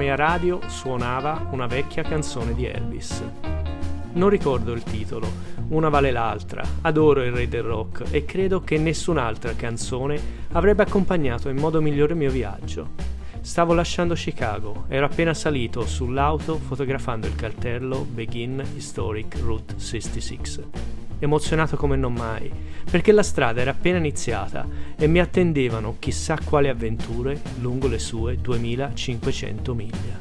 mia radio suonava una vecchia canzone di Elvis. Non ricordo il titolo, una vale l'altra, adoro il re del rock e credo che nessun'altra canzone avrebbe accompagnato in modo migliore il mio viaggio. Stavo lasciando Chicago, ero appena salito sull'auto fotografando il cartello Begin Historic Route 66. Emozionato come non mai, perché la strada era appena iniziata e mi attendevano chissà quali avventure lungo le sue 2500 miglia.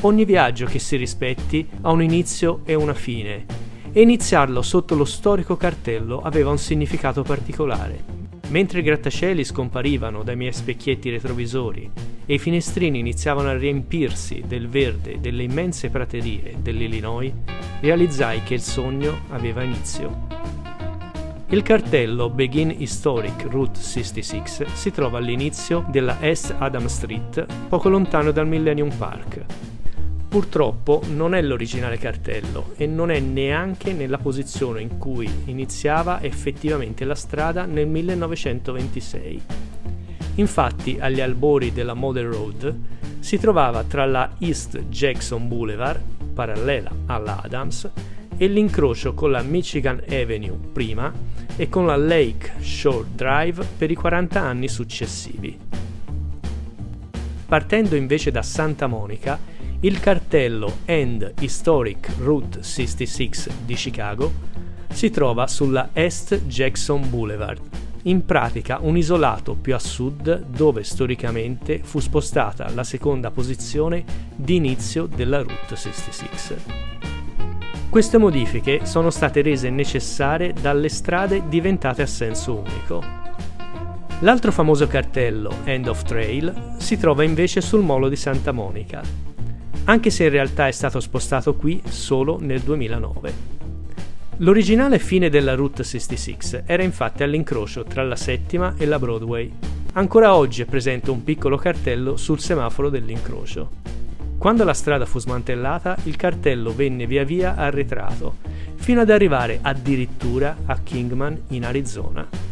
Ogni viaggio che si rispetti ha un inizio e una fine, e iniziarlo sotto lo storico cartello aveva un significato particolare. Mentre i grattacieli scomparivano dai miei specchietti retrovisori e i finestrini iniziavano a riempirsi del verde delle immense praterie dell'Illinois, realizzai che il sogno aveva inizio. Il cartello Begin Historic Route 66 si trova all'inizio della East Adam Street, poco lontano dal Millennium Park, Purtroppo non è l'originale cartello e non è neanche nella posizione in cui iniziava effettivamente la strada nel 1926. Infatti, agli albori della Model Road si trovava tra la East Jackson Boulevard, parallela alla Adams, e l'incrocio con la Michigan Avenue prima e con la Lake Shore Drive per i 40 anni successivi. Partendo invece da Santa Monica, il cartello End Historic Route 66 di Chicago si trova sulla East Jackson Boulevard, in pratica un isolato più a sud dove storicamente fu spostata la seconda posizione di inizio della Route 66. Queste modifiche sono state rese necessarie dalle strade diventate a senso unico. L'altro famoso cartello, End of Trail, si trova invece sul molo di Santa Monica, anche se in realtà è stato spostato qui solo nel 2009. L'originale fine della Route 66 era infatti all'incrocio tra la settima e la Broadway. Ancora oggi è presente un piccolo cartello sul semaforo dell'incrocio. Quando la strada fu smantellata, il cartello venne via via arretrato, fino ad arrivare addirittura a Kingman in Arizona.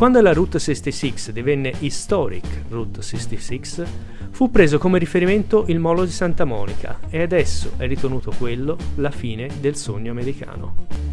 Quando la Route 66 divenne Historic Route 66, fu preso come riferimento il molo di Santa Monica e adesso è ritenuto quello la fine del sogno americano.